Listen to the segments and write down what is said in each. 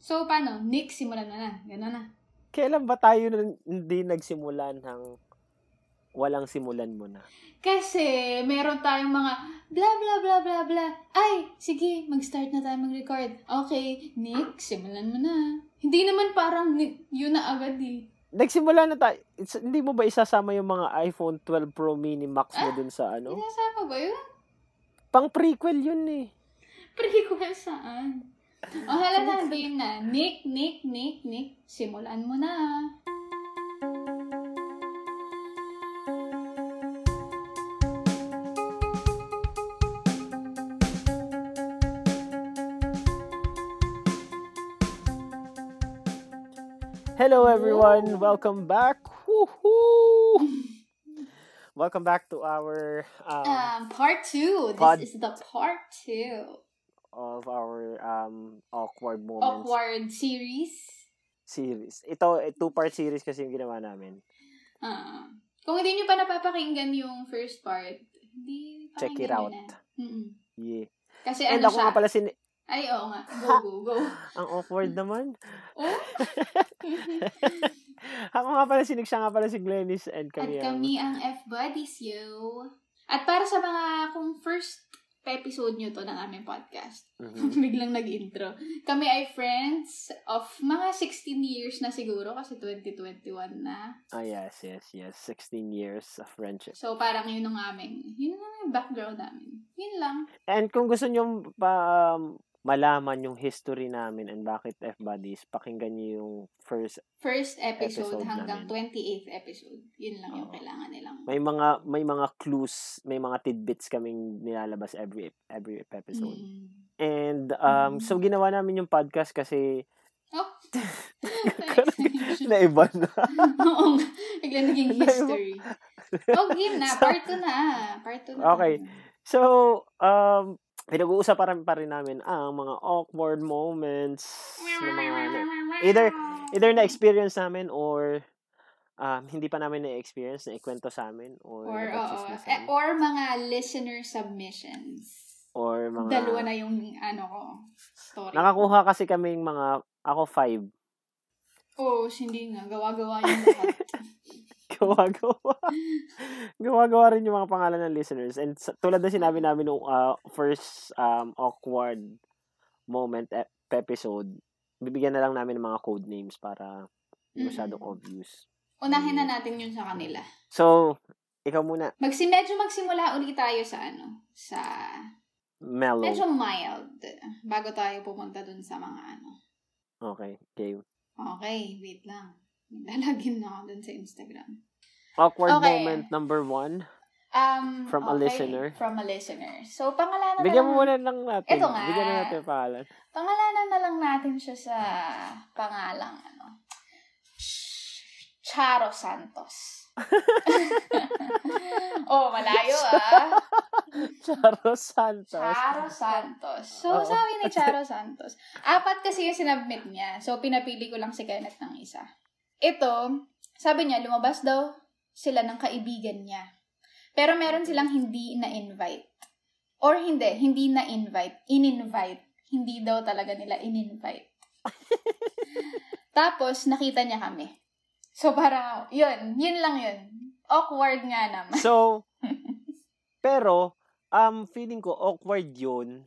So, paano? Nick, simulan mo na. Gano'n na. Kailan ba tayo hindi nagsimulan ng walang simulan mo na? Kasi, meron tayong mga bla bla bla bla bla. Ay, sige, mag-start na tayo mag-record. Okay, Nick, simulan mo na. Hindi naman parang yun na agad eh. Nagsimula na tayo. It's- hindi mo ba isasama yung mga iPhone 12 Pro Mini Max mo dun sa ano? Sinasama ba yun? Pang prequel yun eh. Prequel saan? O, hala na, yun na. Nick, Nick, Nick, Nick, simulan mo na. Hello everyone, welcome back. Woohoo! welcome back to our um, Um, part two. This Pod- is the part two. Of our um awkward moments Awkward series. series. Ito eh, two-part series kasi yung ginawa namin. Ah. kung hindi nyo pa napapakinggan yung first part, hindi Check it out. na. Mm-mm. Yeah. Kasi And ano ako siya? nga pala si Ay, oo nga. Go, go, go. ang awkward naman. oh? ako nga pala si Nick, siya nga pala si Glennis and At kami ang kami ang F-Buddies, yo. At para sa mga, kung first episode nyo to ng aming podcast, Mhm. biglang nag-intro. Kami ay friends of mga 16 years na siguro kasi 2021 na. Ah, yes, yes, yes. 16 years of friendship. So, parang yun ang aming, yun lang yung background namin. Yun lang. And kung gusto nyo pa um, malaman yung history namin and bakit F-Buddies, pakinggan nyo yung first First episode, Episode hanggang namin. 28th episode. Yun lang yung Oo. kailangan nilang. may mga may mga clues, may mga tidbits kaming nilalabas every every episode. Mm. And um Mm. so ginawa namin yung podcast kasi Oh. naiba na. Oo. Bigla naging history. Oh, game na. Part 2 na. Part 2 na. Okay. So, um, pinag-uusapan pa rin namin ang mga awkward moments ng mga either- either na-experience namin or um, hindi pa namin na-experience, na ikwento sa amin or, Or, oo. Eh, namin. or mga listener submissions. or mga Dalawa na yung, ano ko, story. nakakuha kasi kaming mga ako five oh, hindi nga. Gawa-gawa yung lahat. gawa-gawa gawa-gawa rin yung mga pangalan ng listeners and tulad na sinabi namin nung uh, first um, awkward moment ep- episode bibigyan na lang namin ng mga code names para masyadong Mm-mm. obvious Unahin na natin yun sa kanila. so ikaw muna Magsi medyo magsimula ulit tayo sa ano, sa mellow medyo mild bago tayo pumunta dun sa mga ano. okay game Okay, wait lang. Lalagin na ako dun sa Instagram. Awkward Okay. moment number one Um, From a okay, listener? From a listener. So, pangalanan bigyan na mo lang, muna lang natin Ito nga. bigyan na natin yung pangalan pangalanan na lang natin siya sa pangalang ano. Charo Santos. oh, malayo ah. Charo Santos Charo Santos. So, Oo. sabi ni Charo Santos, apat kasi yung sinubmit niya. So, pinapili ko lang si Kenneth ng isa. Ito, sabi niya, lumabas daw sila ng kaibigan niya. Pero meron silang hindi na-invite. Or hindi, hindi na-invite. In-invite. Hindi daw talaga nila in-invite. Tapos, nakita niya kami. So, parang, yun. Yun lang yun. Awkward nga naman. So, pero, um, feeling ko awkward yun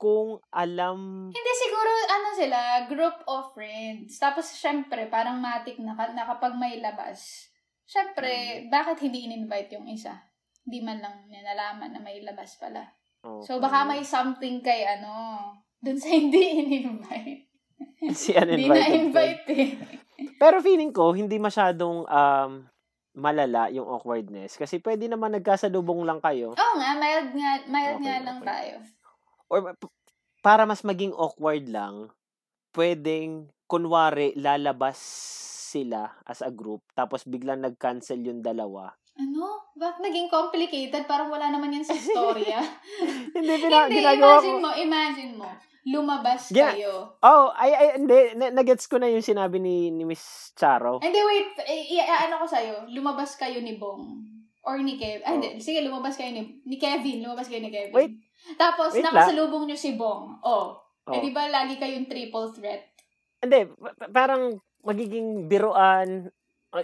kung alam, Hindi, siguro, ano sila, group of friends. Tapos, syempre, parang matik na, na kapag may labas. Syempre, bakit hindi in-invite yung isa? Hindi man lang niya nalaman na may labas pala. So, baka may something kay, ano, dun sa hindi in-invite. si Hindi uninvited friend. na-invite eh. Pero feeling ko, hindi masyadong um, malala yung awkwardness. Kasi pwede naman nagkasalubong lang kayo. Oo nga, mild nga, mild Okay, nga lang okay. tayo. Or p- para mas maging awkward lang, pwedeng, kunwari, lalabas sila as a group, tapos biglang nag-cancel yung dalawa. Ano? Bakit naging complicated? Parang wala naman yan sa storya. hindi, pina- hindi, ginagawa imagine mo, imagine mo. Lumabas Gina- kayo. Oh, ay, ay, hindi. Na- Nagets ko na yung sinabi ni, ni Miss Charo. Hindi, wait. I- i- ano ko sa'yo? Lumabas kayo ni Bong. Or ni Kevin. Ah, hindi. Sige, lumabas kayo ni, ni Kevin. Lumabas kayo ni Kevin. Oh. Wait. Tapos, Wait nakasalubong nyo si Bong. Oh. Oh. Eh, di ba lagi kayong triple threat? Hindi, pa- pa- parang magiging biruan.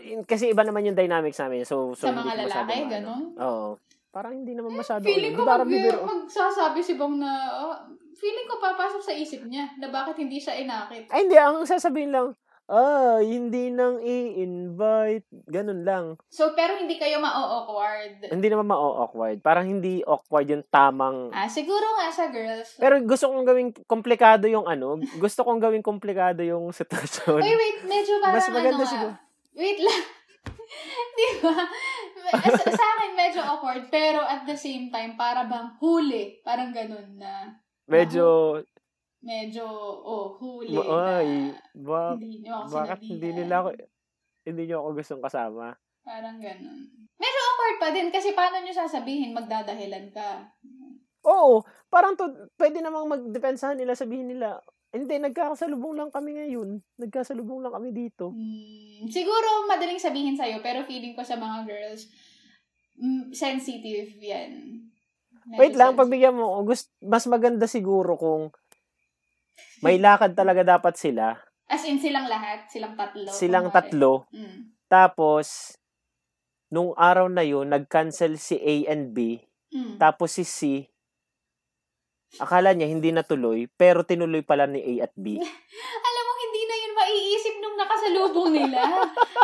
In- Kasi iba naman yung dynamics namin. So, so Sa mga lalaki, ganun? Oo. Parang hindi naman masyado. Feeling ko mag, bibiro. magsasabi si Bong na, oh, feeling ko papasok sa isip niya na bakit hindi siya inakit. Ay, hindi. Ang sasabihin lang, ah, hindi nang i-invite. Ganun lang. So, pero hindi kayo ma-awkward. Hindi naman ma-awkward. Parang hindi awkward yung tamang... Ah, siguro nga sa girls. Pero gusto kong gawing komplikado yung ano. Gusto kong gawing komplikado yung sitwasyon. Wait, wait, medyo parang Mas maganda ano siguro. nga. Wait lang. Di ba? Sa, sa akin, medyo awkward. Pero at the same time, para bang huli. Parang ganun na. Medyo... Medyo, oh, huli ay, na. ba, Hindi niyo ako bakit sinabihan. hindi nila ako... Hindi nyo ako gustong kasama. Parang ganun. Medyo awkward pa din kasi paano nyo sasabihin magdadahilan ka? Oo, parang to, pwede namang magdepensahan nila, sabihin nila, hindi, nagkakasalubong lang kami ngayon. Nagkasalubong lang kami dito. Hmm, siguro madaling sabihin sa'yo pero feeling ko sa mga girls, mm, sensitive yan. Medyo Wait lang, sensitive. pagbigyan mo, gust, mas maganda siguro kung may lakad talaga dapat sila. As in silang lahat, silang tatlo. Silang kunwari. tatlo. Mm. Tapos, nung araw na yun, nag-cancel si A and B. Mm. Tapos si C, akala niya hindi natuloy, pero tinuloy pala ni A at B. Alam mo, hindi na yun maiisip nung nakasalubong nila.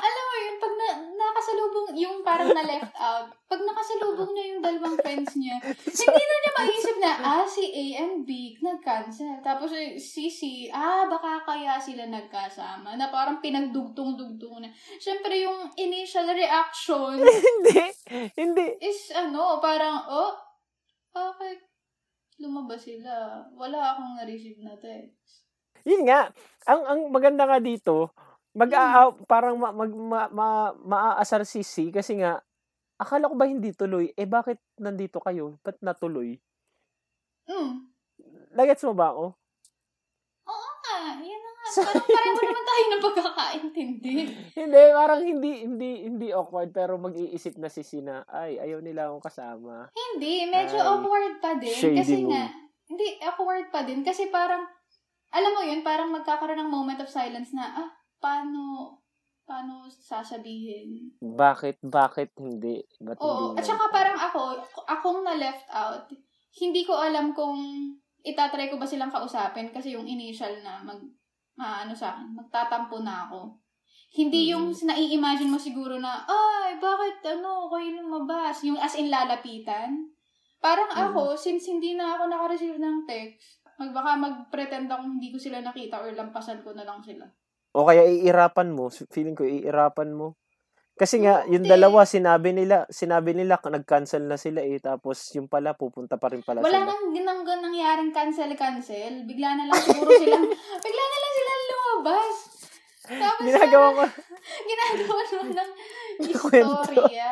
Alam mo yun, pag na, nakasalubong, yung parang na left out, pag nakasalubong niya yung dalawang friends niya, hindi na niya maiisip na, ah, si A and B nag-cancel. Tapos eh, si C, ah, baka kaya sila nagkasama. Na parang pinagdugtong-dugtong na. Siyempre, yung initial reaction hindi, hindi. is, ano, parang, oh, bakit lumabas sila? Wala akong na-receive na text. Yun nga, ang ang maganda nga dito, mag parang ma, mag ma, ma, maaasar si C kasi nga akala ko ba hindi tuloy? Eh bakit nandito kayo? Ba't natuloy? Mm. Nagets mo ba ako? Oo nga, yun na nga. Parang pareho naman tayo ng pagkakaintindi. Hindi, parang hindi hindi hindi awkward pero mag-iisip na si C na ay ayaw nila akong kasama. Hindi, medyo Ay, awkward pa din. Kasi move. nga, hindi, awkward pa din. Kasi parang, alam mo yun, parang magkakaroon ng moment of silence na, ah, paano, paano sasabihin? Bakit bakit hindi? Ba't Oo, hindi at saka parang ako, akong na-left out, hindi ko alam kung itatry ko ba silang kausapin kasi yung initial na mag, maano sa akin, magtatampo na ako. Hindi yung Mm. nai-imagine mo siguro na, ay, bakit ano, kayo lumabas? Yung as in lalapitan. Parang Mm. ako, since hindi na ako nakareceive ng text, mag, baka mag-pretend akong hindi ko sila nakita or lampasan ko na lang sila. O kaya iirapan mo. Feeling ko iirapan mo. Kasi nga, yung dalawa, sinabi nila, sinabi nila, nag-cancel na sila eh. Tapos, yung pala, pupunta pa rin pala Wala sila. nang ginanggan nangyaring cancel-cancel. Bigla na lang siguro silang, bigla na lang silang lumabas. Tapos Ginagawa ko, ginagawa naman ng istorya.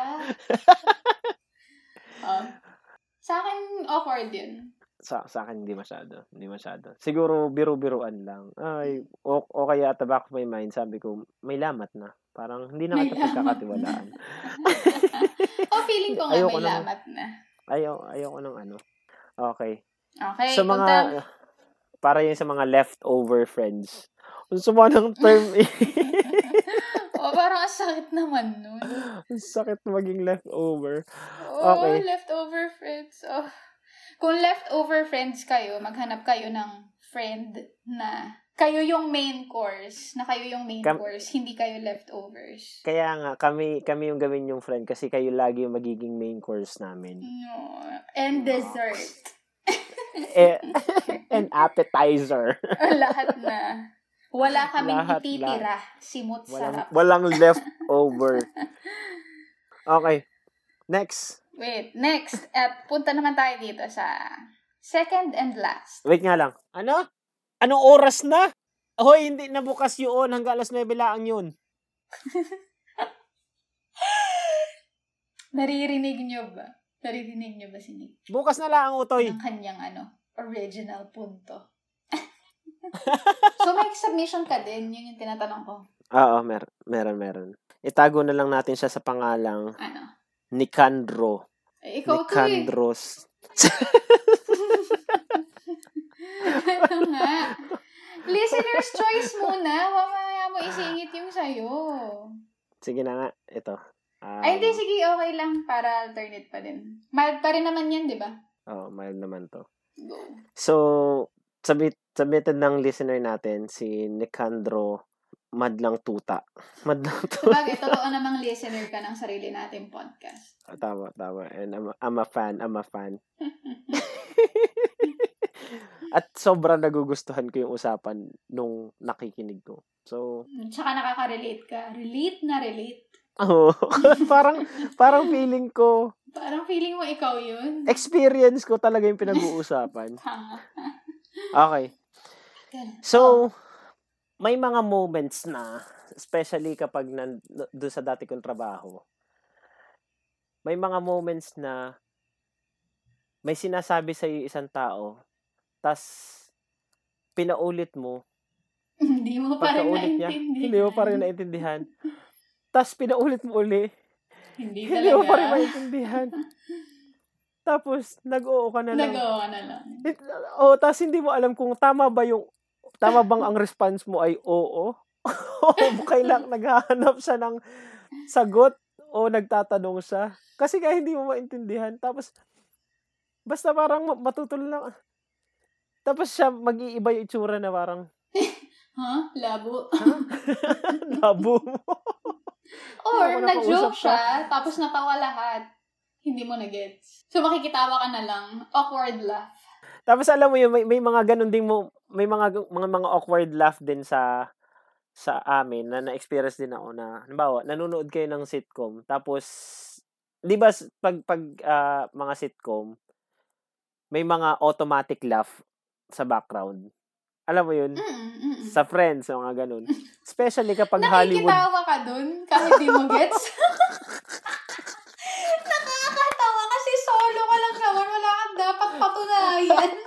oh. Sa akin, awkward yun. Sa, sa akin, hindi masyado. Hindi masyado. Siguro, biro-biroan lang. Ay, o, o kaya at the back of my mind, sabi ko, may lamat na. Parang, hindi na kita pagkakatiwalaan. o, feeling ko nga Ayoko may naman. lamat na. Ayaw, ayoko ng ano. Okay. Okay, sa mga, punta. para yun sa mga leftover friends. Ang sama ng term eh. o, parang ang sakit naman nun. Ang sakit maging leftover. Oh, Okay. leftover friends. Oh. Kung leftover friends kayo, maghanap kayo ng friend na kayo yung main course, na kayo yung main Kam- course, hindi kayo leftovers. Kaya nga, kami, kami yung gawin yung friend kasi kayo lagi yung magiging main course namin. No. And dessert. eh, an appetizer. Lahat na. Wala kaming Lahat, ititira. Simot Walang, sarap. walang leftover. Okay. Next. Wait, next. At punta naman tayo dito sa second and last. Wait nga lang. Ano? Anong oras na? Hoy, hindi na bukas yun. Hanggang alas 9 lang yun. Naririnig nyo ba? Naririnig nyo ba si Nick? Bukas na lang ang utoy. Ng kanyang ano, original punto. so may submission ka din, yun yung tinatanong ko. Oo, mer meron, meron. Itago na lang natin siya sa pangalang Ano? Nicandro. Eh, ikaw to eh. Nicandros. ano nga? Listener's choice muna. Mamaya mo isingit yung sa'yo. Sige na nga, ito. Um, Ay, hindi. Sige, okay lang. Para alternate pa din. Mild pa rin naman yan, di ba? Oh, mild naman to. Go. So, submit, submitted ng listener natin, si Nicandro Madlang Tuta. Madlang Tuta. Sabagay, totoo namang listener ka ng sarili nating podcast. Ah, tama, tama. And I'm, I'm a fan, I'm a fan. At sobrang nagugustuhan ko yung usapan nung nakikinig ko. So, Tsaka nakaka-relate ka. Relate na relate. oh, parang parang feeling ko Parang feeling mo ikaw yun. experience ko talaga yung pinag-uusapan. Okay. So, may mga moments na, especially kapag nan, doon sa dati kong trabaho, may mga moments na may sinasabi sa iyo isang tao, tas pinaulit mo, Hindi mo pa rin pagkaulit niya, naintindihan. hindi mo pa rin naintindihan. tas pinaulit mo uli, Hindi hindi talaga. mo pa rin maintindihan. Tapos, nag-oo ka na lang. Nagawa ka na lang. It, oh, tas hindi mo alam kung tama ba yung tama bang ang response mo ay oo o kailang naghahanap siya ng sagot o nagtatanong siya. Kasi kaya hindi mo maintindihan. Tapos, basta parang ma- matutol lang. Tapos siya, mag-iiba yung itsura na parang, Ha? Labo. labo mo. Or, nakausap siya, tapos natawa lahat. Hindi mo na-gets. So, makikitawa ka na lang. Awkward laugh. Tapos alam mo yun, may, may mga ganun din mo, may mga, mga, mga awkward laugh din sa, sa amin na na-experience din ako na, halimbawa, nanonood kayo ng sitcom, tapos, di ba, pag, pag ah, mga sitcom, may mga automatic laugh sa background. Alam mo yun? Mm, mm, mm. Sa Friends, mga ganun. Especially kapag Hollywood. Nakikitawa ka dun kahit di mo gets. Nakakatawa kasi solo ka lang naman. Wala kang dapat patunayan.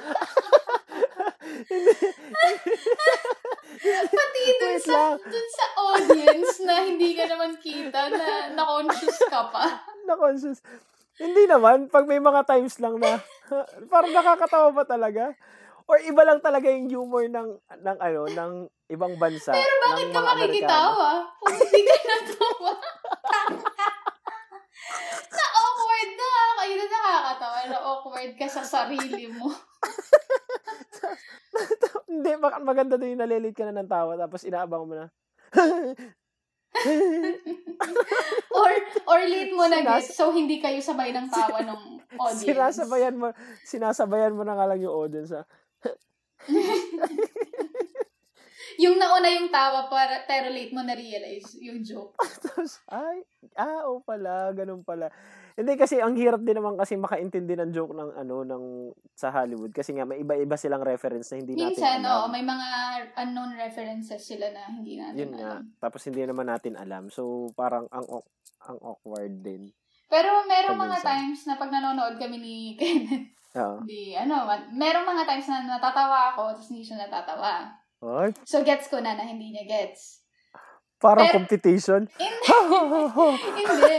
Pati dun Wait sa, lang. dun sa audience na hindi ka naman kita na na-conscious ka pa. na-conscious. Hindi naman, pag may mga times lang na, parang nakakatawa ba talaga? Or iba lang talaga yung humor ng, ng ano, ng ibang bansa. Pero bakit ng ka makikitawa? Kung hindi ka natawa. na awkward na. Kayo na nakakatawa na awkward ka sa sarili mo. Hindi, maganda din yung nalilit ka na ng tawa, tapos inaabang mo na. Or, or late mo na Sinas- get, so hindi kayo sabay ng tawa ng audience. sinasabayan mo, sinasabayan mo na nga lang yung audience. Ha? Yung nauna yung tawa, para, pero late mo na-realize yung joke. Tapos, ay, ah, oo pala, ganun pala. Hindi kasi ang hirap din naman kasi makaintindi ng joke ng ano ng sa Hollywood kasi nga may iba-iba silang reference na hindi natin Minsan, alam. oo, may mga unknown references sila na hindi natin Yun nga. alam. Tapos hindi naman natin alam. So parang ang ang awkward din. Pero merong mga minsan. times na pag nanonood kami ni Kenneth, Oo. di, ano, merong mga times na natatawa ako, tapos hindi siya natatawa. Ay, So, gets ko na na hindi niya gets. parang Pero- competition. Hindi. hindi.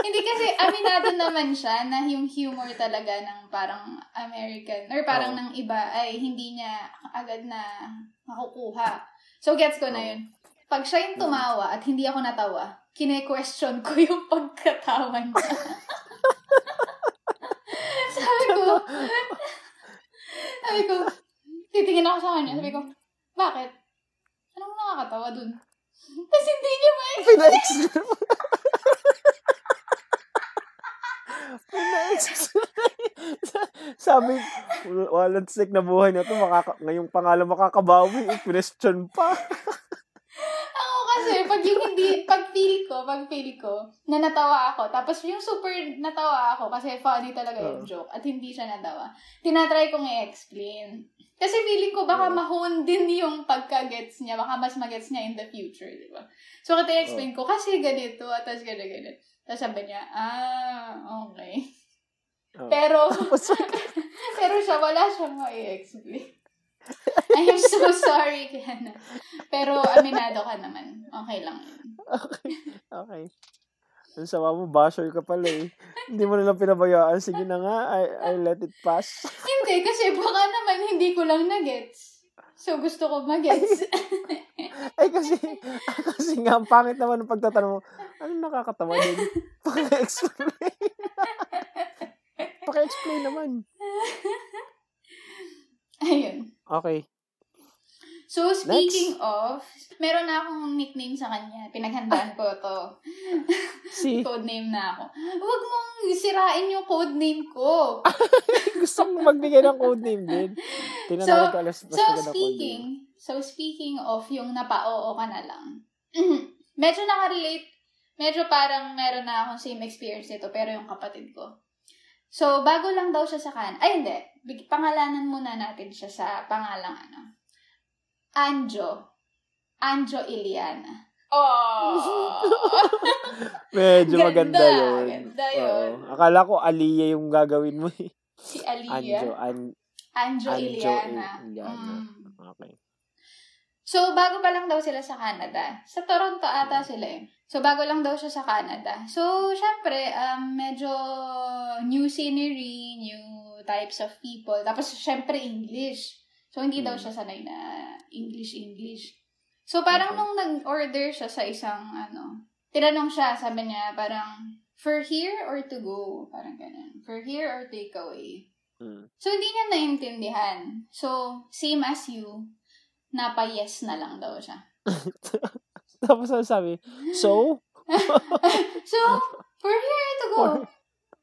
Hindi kasi aminado naman siya na yung humor talaga ng parang American or parang Oo. ng iba ay hindi niya agad na makukuha. So, gets ko na yun. Pag siya yung tumawa at hindi ako natawa, kine-question ko yung pagkatawa niya. sabi ko, sabi ko, titingin ako sa kanya, sabi ko, bakit? Anong nakakatawa dun? Tapos hindi niya ma Pinaex. Pinaex. Sabi, walang sick na buhay na to. Makaka, ngayong pangalan makakabawi. Eh, question pa. Kasi, pag yung hindi, pag feel ko, pag feel ko, na natawa ako, tapos yung super natawa ako, kasi funny talaga yung Oo. joke, at hindi siya natawa, tinatry kong i-explain. Kasi feeling ko, baka Oo. mahon din yung pagka-gets niya, baka mas magets niya in the future, di ba? So, kaya explain ko, kasi ganito, at tapos ganito, ganito. Tapos sabi niya, ah, okay. Pero, pero siya, wala siyang ma-explain. I am so sorry, Kiana. Pero aminado ka naman. Okay lang yun. okay. Okay. Ang sama mo, basher ka pala eh. Hindi mo nalang pinabayaan. Sige na nga, I, I let it pass. Hindi, kasi baka naman hindi ko lang na-gets. So, gusto ko mag-gets. Ay, kasi, kasi nga, ang pangit naman ng pagtatanong mo, ano nakakatawa din? Paki-explain. Paki-explain naman. Ayun. Okay. So, speaking of, meron na akong nickname sa kanya. Pinaghandaan ko to. Si, Codename na ako. Huwag mong sirain yung codename ko. gusto kong magbigay ng codename din. Tinanawag ko alas So, speaking, so speaking of yung napa-oo ka na lang, medyo nakarelate, medyo parang meron na akong same experience nito, pero yung kapatid ko. So, bago lang daw siya sa kan. Ay, hindi. Big- Pangalanan muna natin siya sa pangalang ano. Anjo. Anjo Iliana. Oh! Medyo Ganda, maganda yun. ganda yun. Oo. Akala ko Aliyah yung gagawin mo eh. si Aliyah. Anjo, an, Anjo, Anjo Iliana. Iliana. Mm. okay. So, bago pa lang daw sila sa Canada. Sa Toronto ata sila eh. So, bago lang daw siya sa Canada. So, syempre, um, medyo new scenery, new types of people. Tapos, syempre, English. So, hindi daw Hmm. siya sanay na English-English. So, parang Okay. nung nag-order siya sa isang, ano, tinanong siya, sabi niya, parang, for here or to go? Parang ganun. For here or take away? Mm. So, hindi niya naintindihan. So, same as you, napa-yes na lang daw siya. Tapos ano sabi, so, so, we're here to go.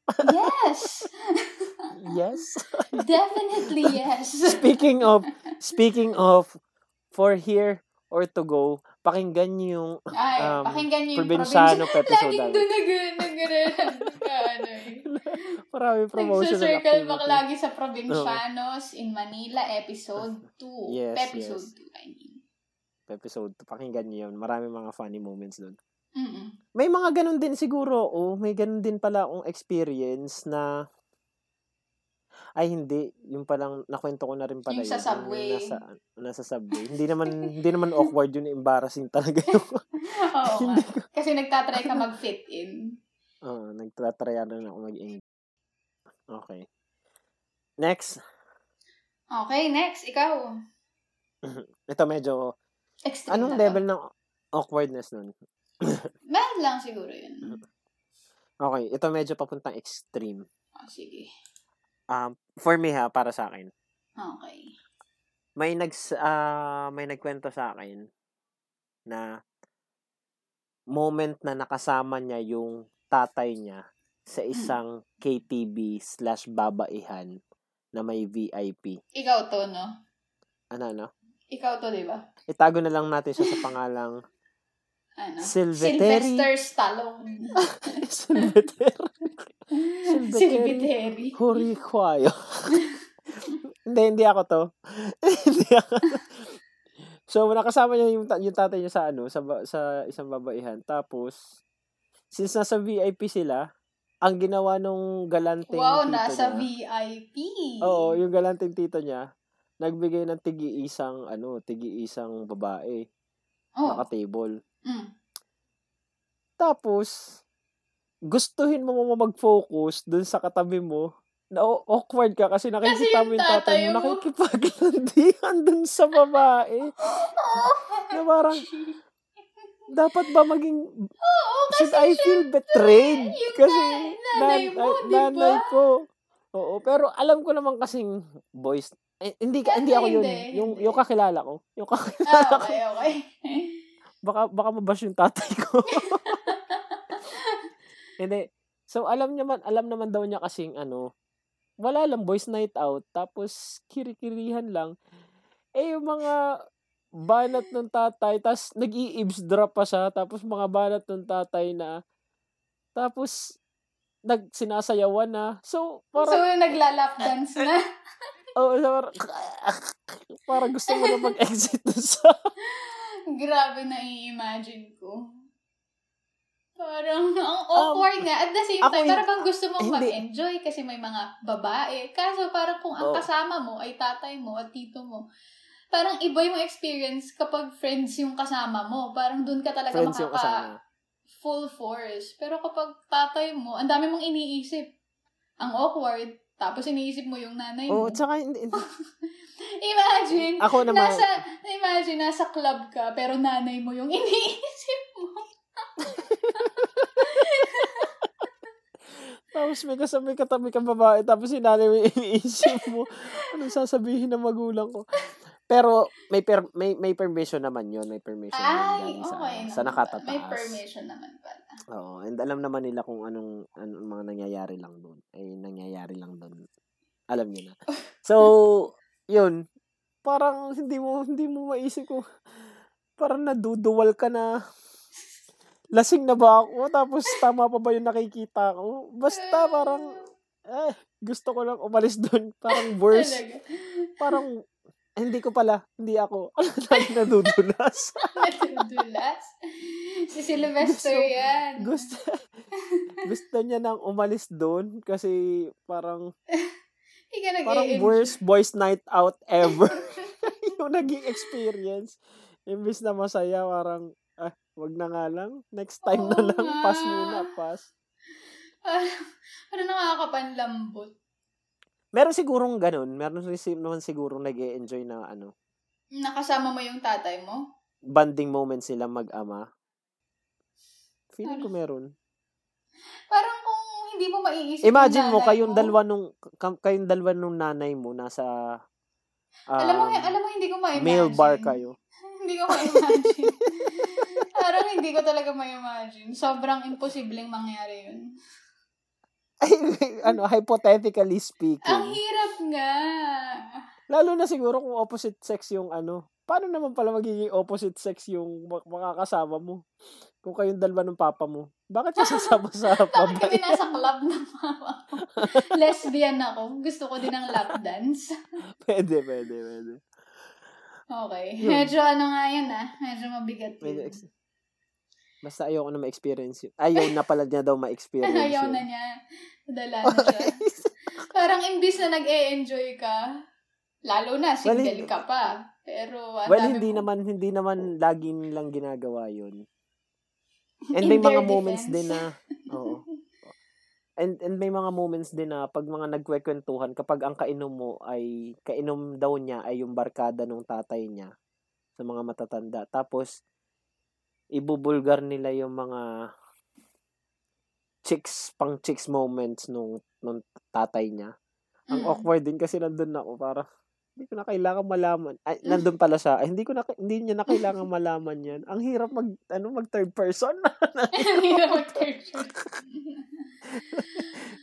yes. Yes. Definitely yes. speaking of, speaking of, for here or to go, pakinggan niyo yung Ay, um, pakinggan niyo yung probinsya. episode Laging doon nag nag ano eh. Maraming promotion na Nagsa-circle back lagi sa Provincianos in Manila, episode 2. Yes, episode yes. 2, I mean. Episode, pakinggan niyo yun. Maraming mga funny moments doon. Mm-mm. May mga ganun din siguro. Oh, may ganun din pala akong experience na ay hindi, yung palang nakwento ko na rin pala Yung sa yun, subway. nasa nasa subway. hindi naman hindi naman awkward yun, embarrassing talaga yung. Oo. Hindi Kasi nagtatry ka mag-fit in. Oo, nagtatrya na ako mag Okay. Next, Okay, next, ikaw. ito medyo Extreme anong to. level ng awkwardness nun? Mild lang siguro yun. Okay, ito medyo papuntang extreme. Oh, sige. Um, for me ha, para sa akin. Okay. may nags ah, may nagkwento sa akin na moment na nakasama niya yung tatay niya sa isang KTV slash babaihan na may VIP. Ikaw to, no? Ano, ano? Ikaw to, di ba? Itago na lang natin siya sa pangalang Ano? Silveteri. Sylvester Stallone. Silveteri. Silveteri. Hurikwayo. hindi, hindi ako to. hindi ako. So, nakasama niya yung, yung tatay niya sa ano, sa, sa isang babaihan. Tapos, since nasa VIP sila, ang ginawa nung galanteng Wow, tito nasa niya, VIP. Oo, yung galanteng tito niya, nagbigay ng tigi-isang, ano, tigi-isang babae, Oh. naka-table. Mm. Tapos, gustuhin mo mo mag-focus dun sa katabi mo, na awkward ka kasi nakikita Kasi mo yung yung tatay mo, mo. nakikipaglandian dun sa babae. na parang, dapat ba maging, Oo, should kasi I feel betrayed? yung Kasi, na- nanay mo, nanay ko. Oo, pero alam ko naman kasing boys, eh, hindi, ka- hindi ako yun. hindi, yung, hindi. yung kakilala ko. Yung kakilala Ah, ko. okay, okay. Baka, baka mabash yung tatay ko. Hindi. So, alam niya man, alam naman daw niya kasing ano, wala lang, boys night out, tapos kirikirihan lang. Eh, yung mga banat ng tatay, tapos nag-i-eavesdrop pa siya, tapos mga banat ng tatay na, tapos, nag sinasayawan na. So, so, parang, naglalap dance na. oh, parang, parang gusto mo na mag-exit sa, Grabe na i-imagine ko. Parang, ang awkward nga. At the same Um, time, hin- parang bang gusto mong hindi. mag-enjoy kasi may mga babae. Kaso parang kung ang Oo. kasama mo ay tatay mo at tito mo, parang iba yung experience kapag friends yung kasama mo. Parang dun ka talaga friends yung makaka full force. Pero kapag tatay mo, ang dami mong iniisip. Ang awkward. Tapos iniisip mo yung nanay Oo, mo. tsaka, hindi, hindi- Imagine, ako naman, nasa, imagine, nasa club ka, pero nanay mo yung iniisip mo. tapos may kasabay katabi kang babae, tapos si nanay mo yung iniisip mo, anong sasabihin ng magulang ko? Pero may per, may may permission naman 'yon, may permission Ay, naman sa, okay. sa nakatataas. May permission naman pala. Oo, and alam naman nila kung anong, anong mga nangyayari lang doon. Ay, nangyayari lang doon. Alam niyo na. So, yun. Parang hindi mo hindi mo maisip ko parang naduduwal ka na lasing na ba ako tapos tama pa ba yung nakikita ko basta parang eh gusto ko lang umalis doon parang worse parang hindi ko pala hindi ako lagi nadudulas Nadudulas. Si Sylvester Gusto- yan. gusto gusto niya nang umalis doon kasi parang parang worst boys night out ever yung naging experience imbis na masaya parang ah wag na nga lang next time na Oo lang nga. pass muna pass Parang, parang nakakapanlambot. Meron sigurong ganun meron naman sigurong nag enjoy na ano Nakasama mo yung tatay mo? banding moments sila mag-ama feeling ko meron Parang kung hindi mo maiisip imagine yung mo kayong dalawa nung ka- kayong dalawa nung nanay mo nasa alam mo, um, alam mo, hindi ko ma-imagine. male bar kayo hindi ko ma-imagine. Parang hindi ko talaga ma-imagine. Sobrang imposibleng mangyari yun. Ano, hypothetically Ang speaking. hirap nga. Lalo na siguro kung opposite sex yung ano. Paano naman pala magiging opposite sex yung mak- makakasama mo? Kung kayong dalawa ng papa mo. Bakit siya sasama sa Bakit kami nasa club ng mama ko? Lesbian ako. Gusto ko din ng lap dance. pwede, pwede, pwede. Okay. Yun. Medyo ano nga yan ah. Medyo mabigat Medyo ex- Basta ayoko na ma-experience yun. Ayaw na pala niya daw ma-experience Ayaw yun. na niya. Dala na siya. Parang imbis na nag-e-enjoy ka, lalo na, single Well, ka pa. Pero, well, hindi mo- naman, hindi naman lagi nilang ginagawa yun. And In may mga their moments defense. din na, oo. And, and may mga moments din na pag mga nagkwekwentuhan, kapag ang kainom mo ay, kainom daw niya ay yung barkada ng tatay niya sa mga matatanda. Tapos, ibubulgar nila yung mga chicks, pang chicks moments nung, nung tatay niya. Ang Mm. awkward din kasi nandun ako para hindi ko na kailangan malaman. Ay, nandun pala siya. Ay, hindi ko na hindi niya na kailangan malaman 'yan. Ang hirap mag ano mag third person. Ang hirap mag-third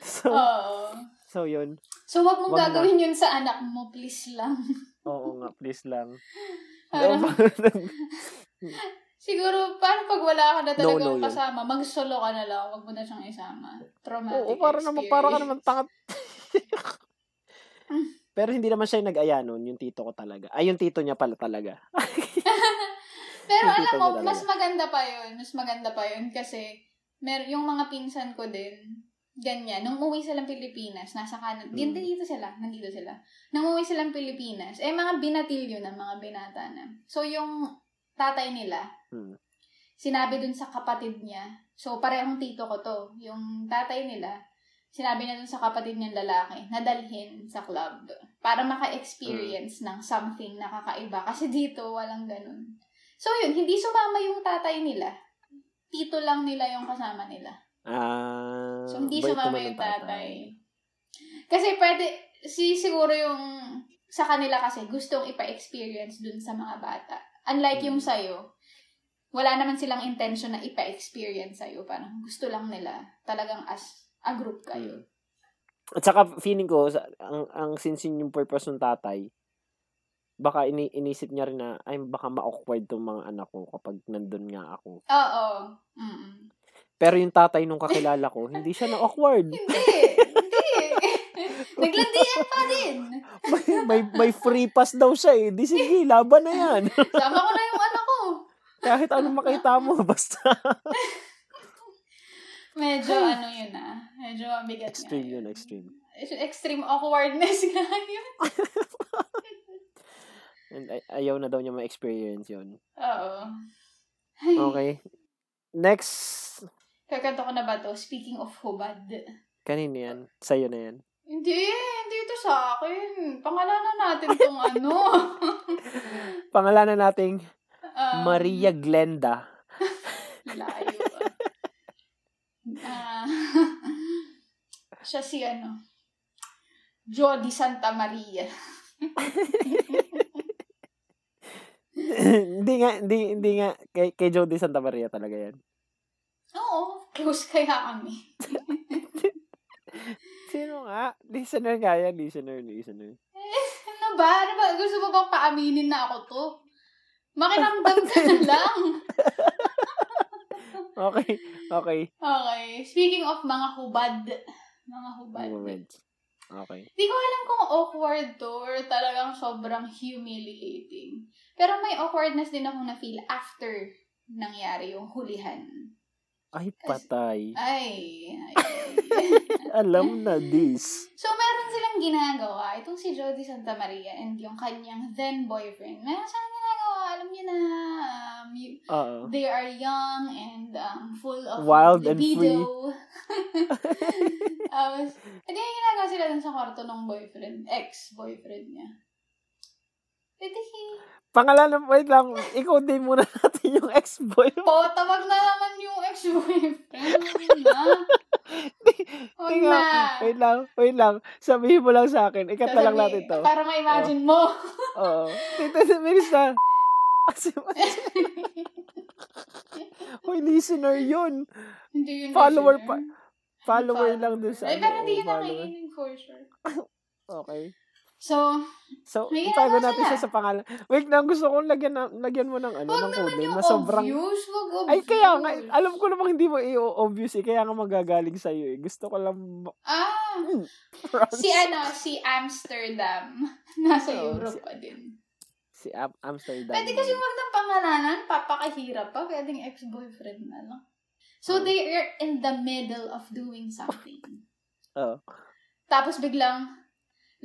so, Oo. so yun. So, wag mong Wag na. gagawin yun sa anak mo, please lang. Oo nga, please lang. Parang, siguro, parang pag wala ka na No, talagang no, yun. kasama, mag-solo ka na lang, wag mo na siyang isama. Traumatic Oo, para naman para ka experience. naman tanga. Pero hindi naman siya yung nag-aya nun, yung tito ko talaga. Ay, yung tito niya pala talaga. Pero Yung alam mo, mas maganda pa yun. Mas maganda pa yun kasi mer yung mga pinsan ko din, ganyan. Nung uwi silang Pilipinas, nasa Canada, Mm. dito sila, nandito sila. Nung uwi silang Pilipinas, eh mga binatilyo na, mga binata na. So yung tatay nila, Hmm. sinabi dun sa kapatid niya, so parehong tito ko to, yung tatay nila, sinabi na dun sa kapatid niyang lalaki, nadalhin sa club para maka-experience ng something na kakaiba. Kasi dito, walang ganun. So yun, hindi sumama yung tatay nila. Tito lang nila yung kasama nila. Ah, So hindi sumama yung ng tatay. Kasi pwede, si siguro yung sa kanila kasi gustong ipa-experience dun sa mga bata. Unlike yung Mm. sa'yo, wala naman silang intention na ipa-experience sa'yo. Parang gusto lang nila talagang as a group kayo. Mm. At saka feeling ko ang ang sinsin yung purpose ng tatay baka ini inisip niya rin na ay baka ma-awkward tong mga anak ko kapag nandun nga ako. Oo. Mm-mm. Pero yung tatay nung kakilala ko, hindi siya na awkward. Hindi. Hindi. Naglandian pa din. may, may may free pass daw siya eh. Di sige, laban na yan. Sama ko na yung anak. Kahit anong makita mo basta Medyo ano yun ah. Medyo mabigat extreme yun, extreme. Extreme awkwardness nga yun. And ay- ayaw na daw niya ma-experience yun. Oo. Okay. Next, Kakanto ko na ba to? Speaking of hubad. kanino yan? Sa'yo na yan. Hindi, hindi ito sa akin. Pangalanan natin tong ano. Pangalanan nating Um, Maria Glenda. Layo. Ah, siya si ano, Jody Santa Maria. hindi nga, hindi, hindi nga, kay, kay Jody Santa Maria talaga yan. Oo, close kaya kami. Sino nga? Listener nga yan, listener, listener. Ano ba? Ano ba? Gusto mo bang paaminin na ako to? Makiramdam ka na lang. Okay, okay. Okay. Speaking of mga hubad. Mga hubad. Moments. Okay. Di ko alam kung awkward to or talagang sobrang humiliating. Pero may awkwardness din ako na-feel after nangyari yung hulihan. Ay, patay. Ay, ay, ay. Alam na this. so, meron silang ginagawa. Itong si Jody Santa Maria and yung kanyang then boyfriend. Meron silang na, um, you- they are young and um, full of Wild and libido. Tapos, hindi yung ginagawa sila dun sa kwarto ng boyfriend, ex-boyfriend niya. Pwede Pangalanan, wait lang. Ikaw din muna natin yung ex-boy. Po, tawag na naman yung ex-boyfriend. Huwag na. Huwag na. wait lang, wait lang. Sabihin mo lang sa akin. Ikat na lang natin to. Para ma-imagine mo. Oo. Tita, bilis na. Kasi, Hoy, listener yun. Hindi yun Follower listener. pa- Follower lang dun sa ano, pero hindi oh, yun nakikinig for sure. Okay. So, So, itago natin siya sa pangalan. Wait lang, gusto kong lagyan, na, lagyan mo ng ano, huwag ng code name yung na sobrang... obvious. Huwag obvious. Ay, kaya nga, alam ko namang hindi mo i-obvious eh, kaya nga magagaling sa'yo eh. Gusto ko lang... ma- Ah, France. si ano, si Amsterdam. Nasa Oo, Europe si- pa din. Si Am- Amsterdam. Pwede kasi wag ng pangalanan, papakahirap pa. Pwedeng ex-boyfriend na lang. So, Oh. they are in the middle of doing something. Oo. Tapos biglang,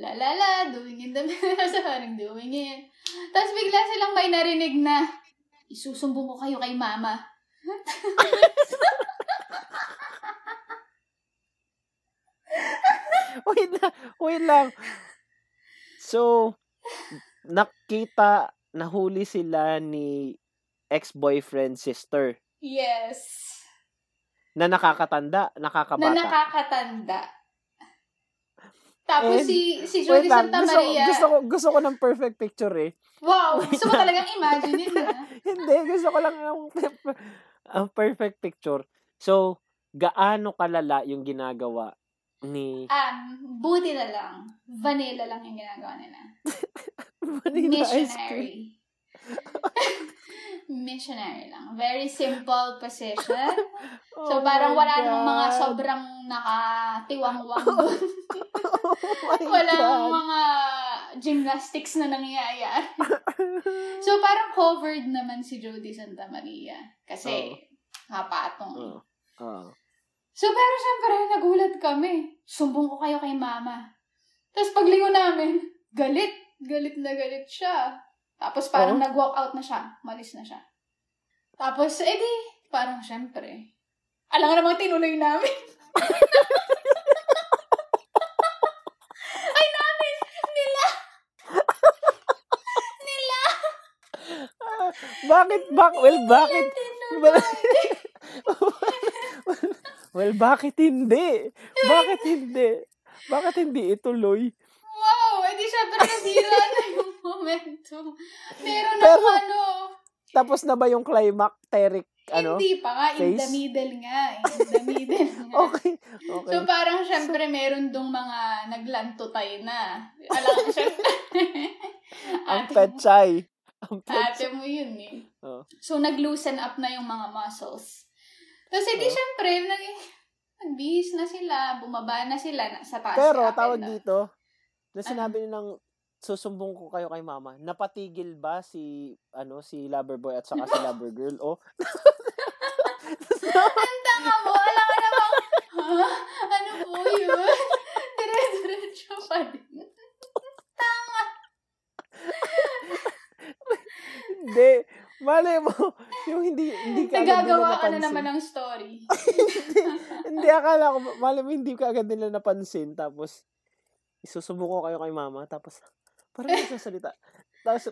la la la, doing in the middle, sa parang doing it. Tapos bigla silang may narinig na, isusumbong ko kayo kay mama. wait lang, wait lang. So, nakita, nahuli sila ni ex-boyfriend sister Yes. na nakakatanda, nakakabata. Na nakakatanda. Tapos And- si si Wait Jody Santa gusto, Maria. gusto ko gusto ko ng perfect picture eh. wow, gusto mo talagang imagine yun ah. Hindi, gusto ko lang ng ang perfect picture. So, gaano kalala yung ginagawa ni Um, buti na lang. Vanilla lang yung ginagawa nila. Vanilla Ice Cream? Missionary. Missionary lang. Very simple position. So, Oh parang my wala namang mga God. sobrang nakatiwang-wang doon. Oh my wala God. mga gymnastics na nangyayari. So, parang covered naman si Jody Santa Maria. Kasi, kapatong. eh. Oo. Oo. So, pero syempre, nagulat kami. Sumbong ko kayo kay mama. Tapos paglingon namin, galit. Galit na galit siya. Tapos parang Oo. nag-walk out na siya. Malis na siya. Tapos, edi, parang syempre. Alam nga namang tinuloy namin. Ay, namin! Nila! Nila! bakit, bak, well, bakit, well, bakit hindi? Bakit hindi? Bakit hindi ituloy? Edi syempre nasira na yung momentum. Meron Pero- ako ano, Tapos na ba yung climacteric, ano? Hindi pa nga, in the middle nga. In the middle nga. Okay. Okay. So, parang syempre, meron dong mga naglantutay na. Alam ko, syempre. ang pechay. Ang pechay. ate mo yun eh. Oh. So, nag-loosen up na yung mga muscles. Tapos, edi Oh. syempre, nag nagbihis na sila, bumaba na sila na, sa taas. Pero, tawag na. dito, na Ano? sinabi nilang susumbong ko kayo kay mama, napatigil ba si, ano, si Loverboy at saka si Lovergirl? O, Ang tanga mo, alam ka namang, ha? Ano po yun? Dire-diretso pa din. hindi. Malay mo, yung hindi, hindi ka Nagagawa ka na naman ng story. hindi, akala ko, malay mo, hindi ka agad nila napansin. Tapos, isusubuko kayo kay mama, tapos, parang nagsasalita. tapos,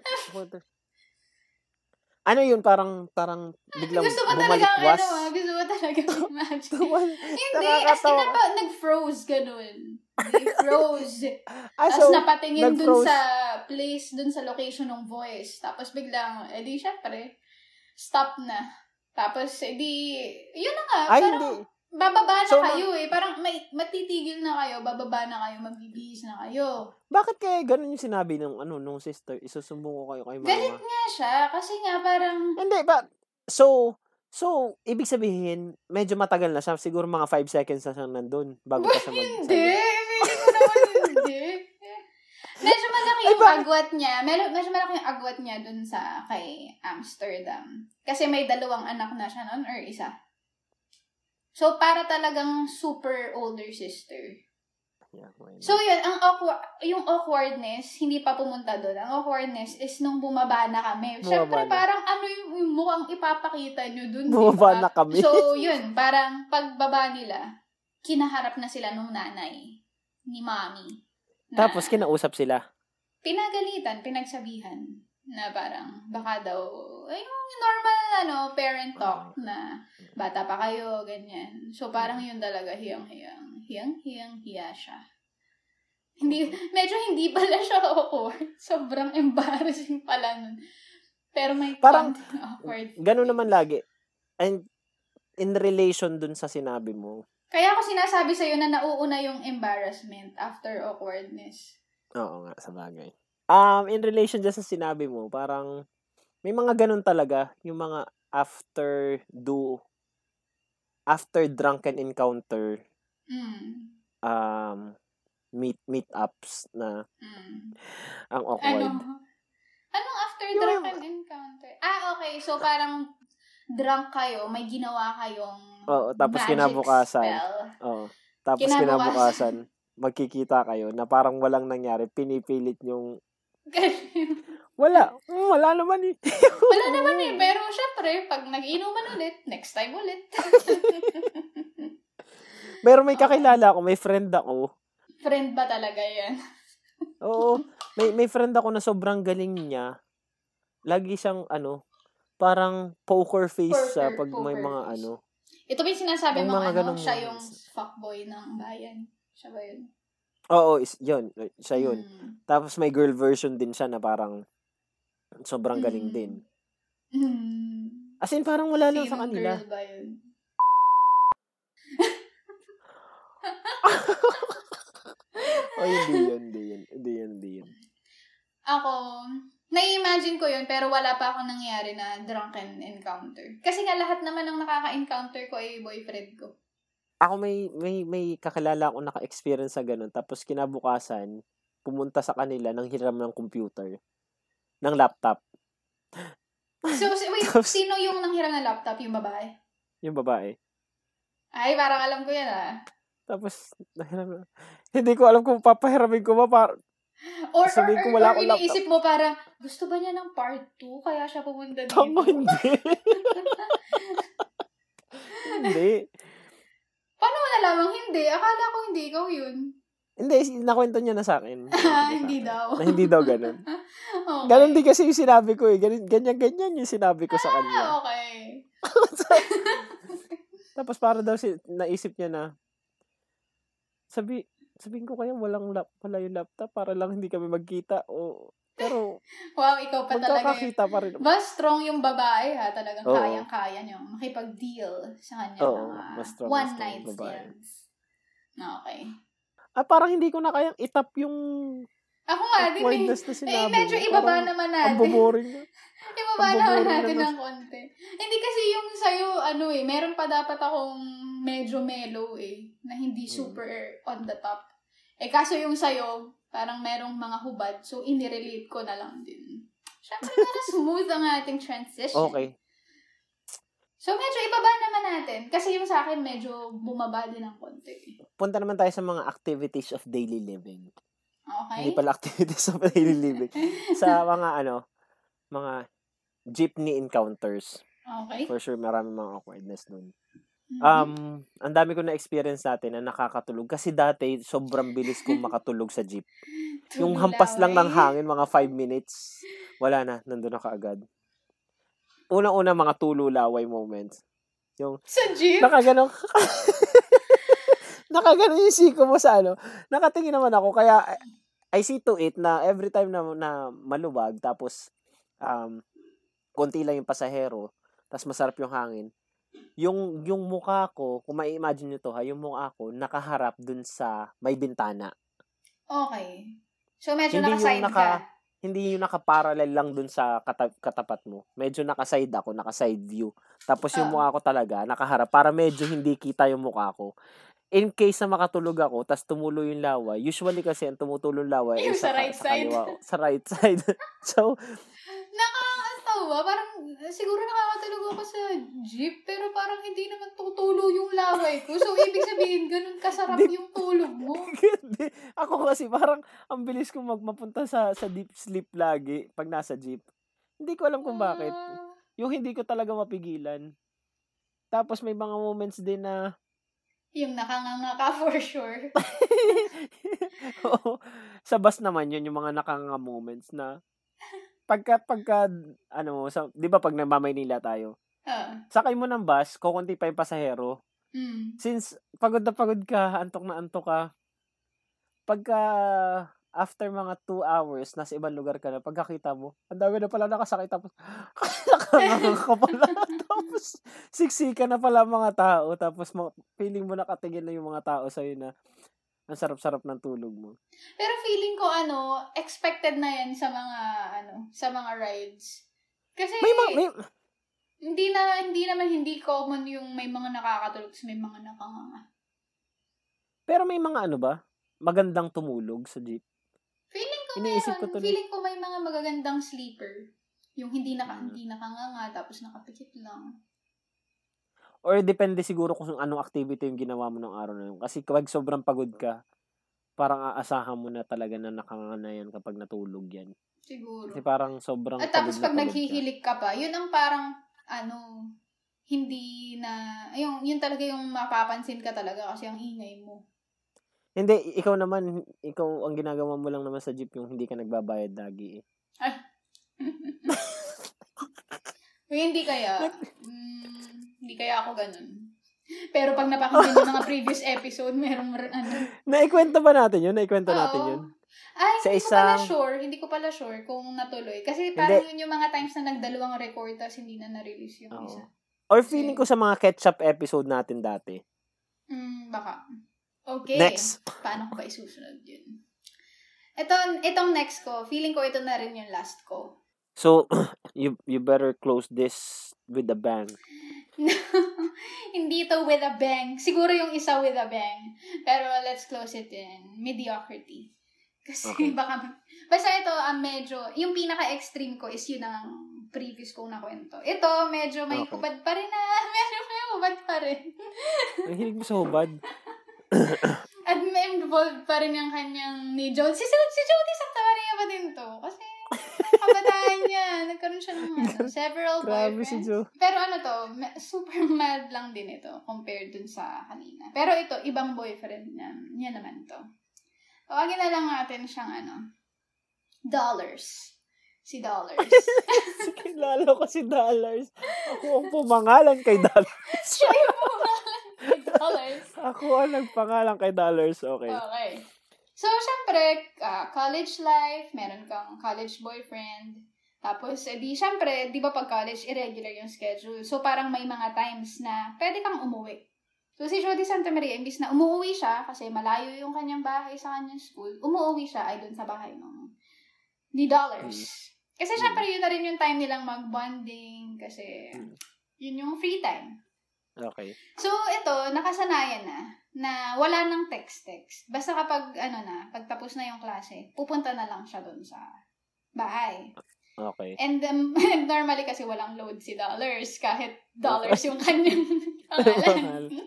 ano yun, parang, parang, biglang Gusto mo talaga, bumalikwas. ano ah, gusto mo talaga. Tumal- Hindi, as in, napa, nag-froze ganun. Nag-froze. ah, Tapos so, napatingin dun nag-froze. sa place, dun sa location ng voice. Tapos biglang, edi syempre, stop na. Tapos, edi, yun na nga, ay, parang hindi. Bababa na So, kayo eh. Parang may, matitigil na kayo, bababa na kayo, magbibihis na kayo. Bakit kaya ganun yung sinabi ng, ano, nung sister, isusumbong ko kayo kay mama? Galit nga siya, kasi nga parang, Hindi, ba? So, so, ibig sabihin, medyo matagal na siya. Siguro mga 5 seconds na siyang nandun bago pa siya Hindi. magsabi. Feeling ko naman hindi. Medyo malaki Ay, yung bakit? agwat niya. Medyo, medyo malaki yung agwat niya dun sa kay Amsterdam. Kasi may dalawang anak na siya noon or isa. So, para talagang super older sister. Yeah? So, yun, ang awkward, yung awkwardness, hindi pa pumunta doon. Ang awkwardness is nung bumaba na kami. Bumaba Siyempre, na. parang ano yung, yung mukhang ipapakita nyo doon, Bumaba na kami. So, yun, parang pagbaba nila, kinaharap na sila nung nanay ni mami. Na Tapos, kinausap sila. Pinagalitan, pinagsabihan na parang baka daw, ay, yung normal ano, parent talk na bata pa kayo, ganyan. So, parang yun talaga, hiyang-hiyang. Hiyang-hiyang, hiya siya. Hindi, medyo hindi pala siya awkward. Sobrang embarrassing pala nun. Pero may Parang- awkward. Ganun naman lagi. And, in relation dun sa sinabi mo, Kaya ako sinasabi sa'yo na nauuna yung embarrassment after awkwardness. oo nga, sa bagay. Um, in relation dyan sa sinabi mo, parang, may mga ganun talaga, yung mga after do, after drunken encounter, Mm. um, meet meetups na Mm. ang awkward. Ano? Anong after Yung- drunken encounter? Ah, okay. So, parang drunk kayo, may ginawa kayong Oo, tapos magic kinabukasan. spell. Oo. Tapos Kinabukasan. kinabukasan, magkikita kayo na parang walang nangyari, pinipilit yung wala. Mm, wala naman eh. Wala naman eh. Pero syempre, pag nag-inuman ulit, next time ulit. Pero may kakilala ako, may friend ako. Friend ba talaga yan? Oo. May may friend ako na sobrang galing niya. Lagi siyang ano, parang poker face siya Poker- pag may mga face. ano. Ito ba yung sinasabi mo, mga ano, siya yung fuckboy ng bayan? Siya ba yun? Oo, is, yun. Siya yun. Mm. Tapos may girl version din siya na parang sobrang galing Mm. din. Mm. As in, parang wala lang sa kanila. girl ba yun? Oh, hindi yun, hindi yun. Hindi yun, hindi yun. Ako, nai-imagine ko yun, pero wala pa ako nangyari na drunken encounter. Kasi nga lahat naman ng nakaka-encounter ko ay boyfriend ko. Ako may may may kakilala ako naka-experience sa ganun tapos kinabukasan pumunta sa kanila nang hiram ng computer ng laptop So, wait, Tapos- sino yung nanghiram ng laptop? Yung babae? yung babae Ay, parang alam ko yan ah. tapos nahiram na- hindi ko alam kung papahiramin ko ba para Or, or, Sabihin or, ko, wala or akong iniisip mo parang, gusto ba niya ng part 2? Kaya siya pumunta dito. tango hindi hindi Paano mo nalamang hindi? Akala ko hindi ikaw yun. hindi nakwento niya na sa akin Ah, hindi daw. na hindi daw ganun Okay. ganun din kasi yung sinabi ko eh ganyan ganyan, ganyan yung sinabi ko sa kanya Ah, okay. Tapos para daw si naisip niya na sabi sabihin ko kaya walang lap, wala yung laptop para lang hindi kami magkita o pero Wow, ikaw pa talaga magkakakita pa rin. Ba, strong yung babae ha. Talagang Oo. kayang-kaya niyo makipag-deal sa kanya Oo, mga mas strong, one night stands. Okay. Ah, parang hindi ko na kayang itap yung Ako nga, eh. na sinabi. Eh, medyo ibaba Parang naman Ang natin. boboring na. Ibaba ang naman natin naman. ng konti. Hindi kasi yung sa'yo, ano eh, meron pa dapat akong medyo mellow eh, na hindi Hmm. super on the top. Eh, kaso yung sa'yo, parang merong mga hubad, so inirelate ko na lang din. Siyempre, para smooth ang ating transition. Okay. So, medyo ibaba naman natin. Kasi yung sa akin, medyo bumaba din ng konti. Punta naman tayo sa mga activities of daily living. Hindi Okay? pala activities of daily living. sa mga ano, mga jeepney encounters. Okay. For sure, marami mga awkwardness nun. Mhm. Um, ang dami ko na experience natin na nakakatulog. Kasi dati, sobrang bilis kong makatulog sa jeep. Yung hampas lang ng laway. hangin, mga 5 minutes, wala na, nandun na kaagad. Unang-una, mga tulo laway moments. Yung, Sa jeep? nakaganon, nakaganon yung siko mo sa ano. Nakatingin naman ako, kaya I see to it na every time na, na maluwag, tapos um, konti lang yung pasahero, tapos masarap yung hangin, yung yung mukha ko, kung ma-imagine nyo to ha, yung mukha ko nakaharap dun sa may bintana. Okay. So, medyo Hindi yung nakaside naka- ka. Hindi yung nakaparallel lang dun sa kata- katapat mo. Medyo nakaside ako, nakaside view. Tapos yung Oo. mukha ko talaga nakaharap para medyo hindi kita yung mukha ko. In case na makatulog ako, tas tumulo yung laway, usually kasi ang tumutulong Yung ay sa right side. kaliwa, sa right side. so, Nakakatawa. Parang, siguro nakakatulog ako sa jeep, pero parang hindi naman tutulo yung laway ko. So, ibig sabihin, ganun kasarap Di- yung tulog mo. Ako kasi parang ang bilis kong magmapunta sa sa deep sleep lagi pag nasa jeep. Hindi ko alam kung bakit. Ah, Yung hindi ko talaga mapigilan. Tapos may mga moments din na yung nakanganga ka for sure. Oo. sa bus naman yun yung mga nakanga moments na pagka pagka ano sa 'di ba pag nagmamaynila tayo Ah. sakay mo ng bus kukunti pa yung pasahero Mm. since pagod na pagod ka antok na antok ka pagka after mga 2 hours nasa ibang lugar ka na pagkakita mo ang dami na pala nakasakay tapos ka pala tapos siksika na pala mga tao tapos feeling mo nakatingin na yung mga tao sa'yo na ang sarap-sarap ng tulog mo Pero feeling ko, ano, expected na yan sa mga, ano, sa mga rides. Kasi, may, ma- may hindi na, hindi naman hindi common yung may mga nakakatulog sa may mga nakanganga. Pero may mga ano ba? Magandang tumulog sa jeep. Feeling ko Iniisip ko meron. tuloy. Feeling ko may mga magagandang sleeper. Yung hindi naka, Hmm. hindi nakanganga, tapos nakapikit lang. Or depende siguro kung anong activity yung ginawa mo ng araw na yun. Kasi kapag sobrang pagod ka, parang aasahan mo na talaga na nakanganga na yan kapag natulog yan. Siguro. Kasi parang sobrang At tapos pag pagod ka. naghihilik ka pa, yun ang parang, ano, hindi na, yung, yun talaga yung mapapansin ka talaga kasi ang ingay mo. Hindi, ikaw naman, ikaw ang ginagawa mo lang naman sa jeep yung hindi ka nagbabayad lagi eh. Uy, hindi kaya. Mm, hindi kaya ako ganun. Pero pag napakinggan yung mga previous episode, merong mer- ano. Naikwento ba natin yun? Naikwento natin Oo. yun? Ay, Sa hindi ko pala isang- sure. Hindi ko pala sure kung natuloy. Kasi parang yun yung mga times na nagdalawang record tapos hindi na na-release yung Oo. isa. Or feeling ko sa mga ketchup episode natin dati. Mm, baka. Okay. Next. Paano ko ba isusunod yun? Ito, itong next ko, feeling ko ito na rin yung last ko. So, you you better close this with a bang. Hindi ito with a bang. Siguro yung isa with a bang. Pero let's close it in mediocrity. Kasi Okay. baka... Basta ito, ang medyo... Yung pinaka-extreme ko is yun ang previous kong nakwento. Ito, medyo may Okay. hubad pa rin na. Medyo may hubad pa rin. Ang hilig mo sa hubad. At may involved pa rin yung kanyang ni Jody. Si, si, si Jody Santa Maria ba din to? Kasi kabataan niya. Nagkaroon siya ng ano, several Grabe boyfriends. si Jo. Pero ano to, super mad lang din ito compared dun sa kanina. Pero ito, ibang boyfriend niya. Niya naman to. Tawagin na lang natin siyang ano, Dollars. Si Dollars. Kilala ko si Dollars. Ako ang pumangalan kay Dollars. Siya yung pumalan kay Dollars. Ako ang nagpangalan kay Dollars. Okay. Okay. So, syempre, ah, college life, meron kang college boyfriend. Tapos, edi, syempre, di ba pag college, irregular yung schedule. So, parang may mga times na pwede kang umuwi. So, si Jody Santa Maria, imbis na umuwi siya, kasi malayo yung kanyang bahay sa kanyang school, umuwi siya ay dun sa bahay ng ni Dollars. Kasi Mm. syempre, yun na rin yung time nilang mag-bonding, kasi Mm. yun yung free time. Okay. So, ito, nakasanayan na, na wala nang text-text. Basta kapag, ano na, pagtapos na yung klase, pupunta na lang siya doon sa bahay. Okay. And um, normally kasi walang load si Dollars, kahit Dollars yung kanyang pangalan.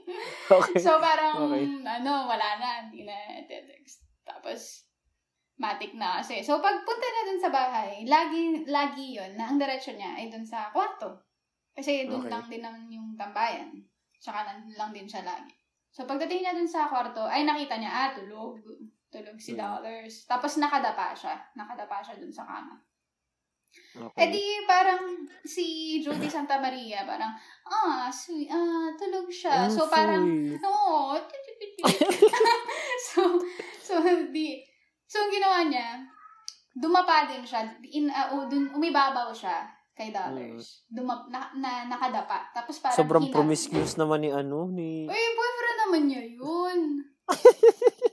Okay. so, parang, Okay. ano, wala na, hindi na text. Tapos, matik na kasi. So, pagpunta na dun sa bahay, lagi, lagi yon na ang diretsyo niya ay dun sa kwarto. Kasi dun Okay. lang din naman yung tambayan. Tsaka nandun lang din siya lagi. So, pagdating niya dun sa kwarto, ay nakita niya, ah, tulog. Tulog si Mm. Dollars. Tapos nakadapa siya. Nakadapa siya dun sa kama. Okay. Eh di, parang si Judy Santa Maria, parang, ah, sweet, ah, tulog siya. Ang so, parang, sweet. Oo. so, so, di, so, ang ginawa niya, dumapa din siya, in, uh, dun, umibabaw siya kay Dollars. Dumap, na, na, nakadapa. Tapos parang Sobrang hinag. promiscuous naman ni ano, ni... Uy, boyfriend naman niya yun.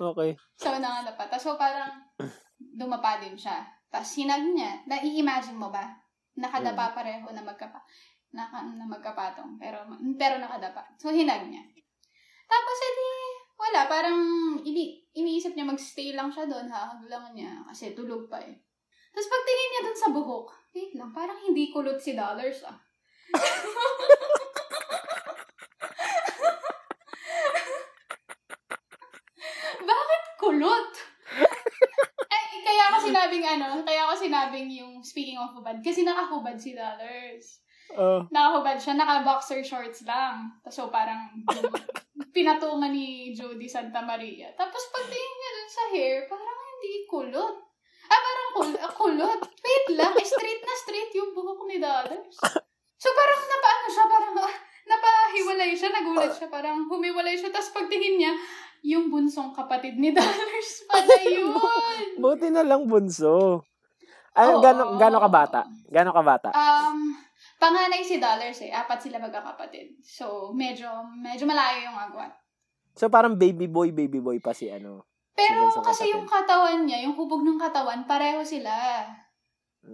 Okay. So, nakadapa. Tapos, so, parang, dumapa din siya. Tapos, hinag niya. Na-i-imagine mo ba? Nakadapa pareho na magkapa naka, na magkapatong. Pero, pero nakadapa. So, hinag niya. Tapos, edi, wala. Parang, ini, iniisip niya mag-stay lang siya doon. Hahag lang niya. Kasi tulog pa eh. Tapos, pagtingin niya doon sa buhok, wait lang, parang hindi kulot si Dollars ah. Bakit kulot? Ay, kaya ako sinabing ano, kaya ako sinabing yung speaking of hubad, kasi nakahubad si Dollars. Oh. Nakahubad siya, naka-boxer shorts lang. So parang pinatungan ni Jody Santa Maria. Tapos pagtingin niya dun sa hair, parang hindi kulot. Ah, parang kul ah, kulot. Lang, straight na straight yung buhok ni Dollars. So parang napaano siya, parang ah, napahiwalay siya, nagulat siya, parang humiwalay siya. Tapos pagtingin niya, yung bunsong kapatid ni Dollars pala yun. Buti na lang bunso. Ay, Oo. gano, gano ka bata? Gano ka bata? Um, panganay si Dollars eh. Apat sila magkakapatid. So, medyo, medyo malayo yung agwat. So, parang baby boy, baby boy pa si ano. Pero so kasi kapatid. yung katawan niya, yung hubog ng katawan, pareho sila.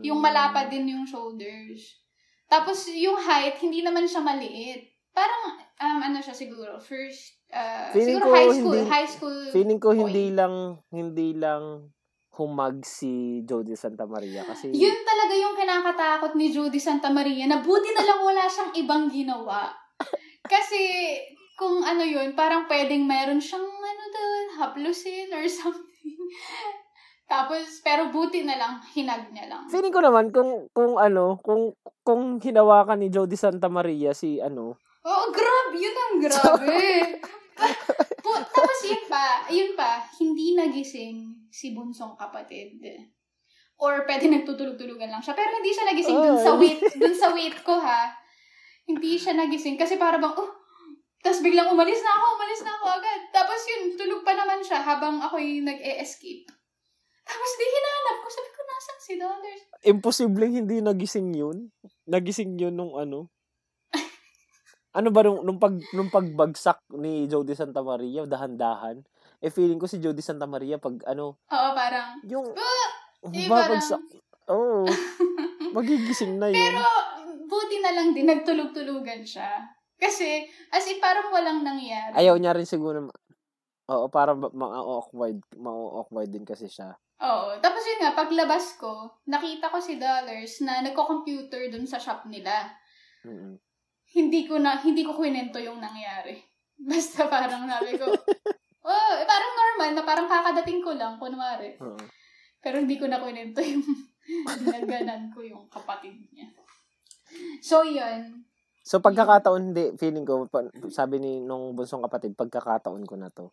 Yung malapad din yung shoulders. Tapos, yung height, hindi naman siya maliit. Parang, um, ano siya siguro, first, uh, Feeling siguro high school, hindi- high school. Feeling ko boy. hindi lang, hindi lang humag si Jody Santa Maria kasi Yun talaga yung kinakatakot ni Judy Santa Maria na buti na lang wala siyang ibang ginawa. Kasi kung ano yun, parang pwedeng meron siyang ano doon, haplusin or something. Tapos, pero buti na lang, hinag niya lang. feeling ko naman kung kung ano, kung kung hinawakan ni Jody Santa Maria si ano, Oo, grabe, yun ang grabe. Tapos yun pa, yun pa, hindi nagising si bunsong kapatid. Or pwede nagtutulog-tulugan lang siya. Pero hindi siya nagising dun sa weight, dun sa weight ko ha. Hindi siya nagising kasi para bang, oh, tapos biglang umalis na ako, umalis na ako agad. Tapos yun, tulog pa naman siya habang ako'y nag-e-escape. Tapos di hinanap ko, sabi ko, nasan si Dollars? imposibleng hindi nagising yun. Nagising yun nung ano. Ano ba nung, nung, pag, nung pagbagsak ni Jody Santa Maria, dahan-dahan, eh feeling ko si Jody Santa Maria pag ano, Oo, parang, yung Iba babagsak. Oo. magigising na yun. Pero, buti na lang din, nagtulog-tulugan siya. Kasi, as in, parang walang nangyari. Ayaw niya rin siguro. Oo, para ma-awkward, ma-awkward din kasi siya. Oo. Tapos yun nga, paglabas ko, nakita ko si Dollars na nagko-computer dun sa shop nila. Mm-mm. Hindi ko na, hindi ko kwento yung nangyari. Basta parang sabi ko, oh, eh, parang normal na parang kakadating ko lang, kunwari. Oo. Pero hindi ko na kwento yung dinaganan ko yung kapatid niya. So, yun. So pagkakataon hindi feeling ko pa- sabi ni nung bunsong kapatid pagkakataon ko na to.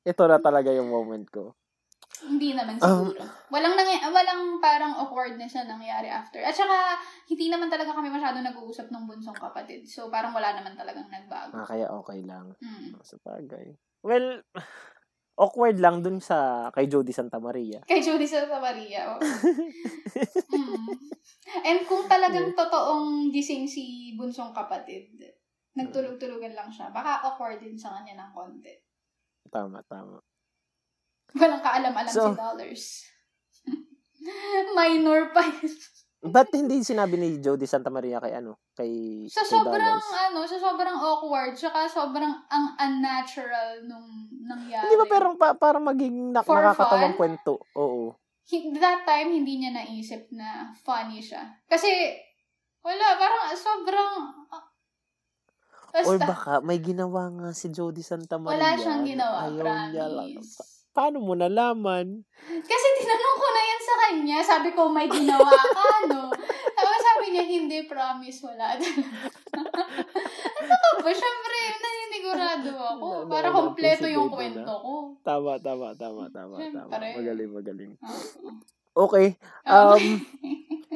Ito na talaga yung moment ko. Hindi naman Um, siguro. walang nangy- walang parang awkwardness na nangyari after. At saka, hindi naman talaga kami masyado nag-uusap ng bunsong kapatid. So, parang wala naman talagang nagbago. Ah, kaya okay lang. Mm. Sa bagay. Well, awkward lang dun sa kay Jody Santa Maria. Kay Judy Santa Maria. oo. mm. And kung talagang totoong gising si bunsong kapatid, nagtulog-tulugan lang siya, baka awkward din sa kanya ng konti. Tama, tama. Walang kaalam-alam So- si Dollars. Minor pa yun. Ba't hindi sinabi ni Jody Santa Maria kay ano? Kay, Sa kay sobrang, Dollars? ano, sa sobrang awkward, tsaka sobrang ang unnatural nung nangyari. Hindi ba pero pa, para maging na, For nakakatawang fun? kwento? Oo. That time, hindi niya naisip na funny siya. Kasi, wala, parang sobrang, ah, Or basta, baka may ginawa nga si Jody Santa Maria. wala siyang ginawa, Ayaw niya lang. promise. Paano mo nalaman? Kasi tinanong ko na yan sa kanya, sabi ko, may ginawa ka, no? Tapos sabi niya, hindi, promise, wala ano ka ba? Siyempre, naninigurado ako. Na- na- Para kompleto yung na-anticipate mo kwento ko. Tama, tama, tama, tama, tama. Magaling, magaling. Okay. Um,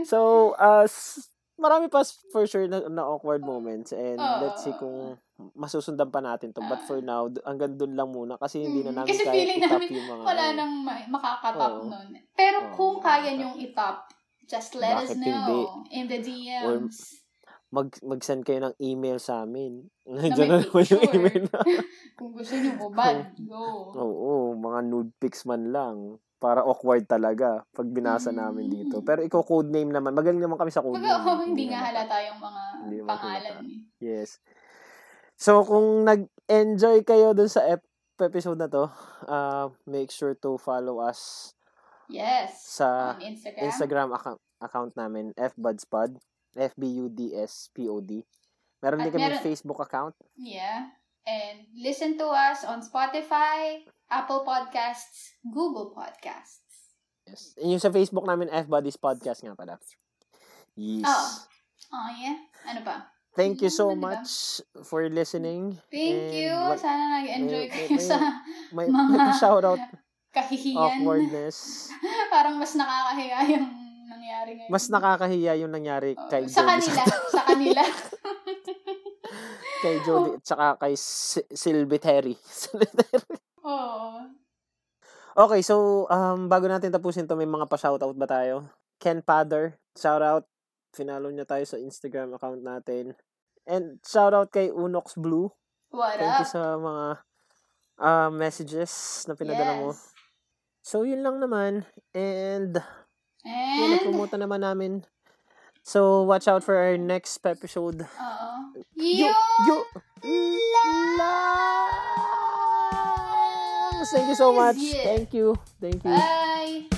so, uh, s- marami pa for sure na, na awkward moments and Oo. let's see kung masusundan pa natin to. But for now, hanggang doon lang muna kasi hindi na Mm, namin kasi kaya feeling namin yung mga... wala ano. nang ma- makakatop Oo. nun. Pero Oo, kung kaya niyong itop, just let us know hindi? in the DMs. Mag, mag-send kayo ng email sa amin. Nandiyan na naman yung email na. Kung gusto niyo bubad, go. Oo, mga nude pics man lang. Para awkward talaga pag binasa Mm. namin dito. Pero ikaw codename naman. Magaling naman kami sa Pag codename. oh, hindi nga halata yung mga Hindi pangalan. eh. Yes. So, kung nag-enjoy kayo dun sa ep- episode na to, uh, make sure to follow us Yes. sa on Instagram. Instagram account, account namin, fbudspod, F-B-U-D-S-P-O-D. Meron At din kami meron- Facebook account. Yeah. And listen to us on Spotify, Apple Podcasts, Google Podcasts. Yes. And yung sa Facebook namin, F-Buddies Podcast nga pala. Yes. Oo. Oh, yeah. Ano pa? Thank you so Ano ba? much for listening. Thank And you. what- Sana nag-enjoy kayo may- sa May, Mga may shoutout kahihiyan. awkwardness. Parang mas nakakahiya yung nangyari ngayon. Mas nakakahiya yung nangyari Oo, kay sa kanila. sa kanila. kay Jody at saka kay Sylvie Terry. Oo. okay, so um, bago natin tapusin to may mga pa-shoutout ba tayo? Ken Pader, shoutout. Finalo niya tayo sa Instagram account natin. And shoutout kay Unox Blue. What Thank you up? sa mga uh, messages na pinadala mo. Yes. So, yun lang naman. And, yun, And, napromote na naman namin. So, watch out for our next episode. oo. Yun you, Thank you so much. Thank you. Thank you. Bye!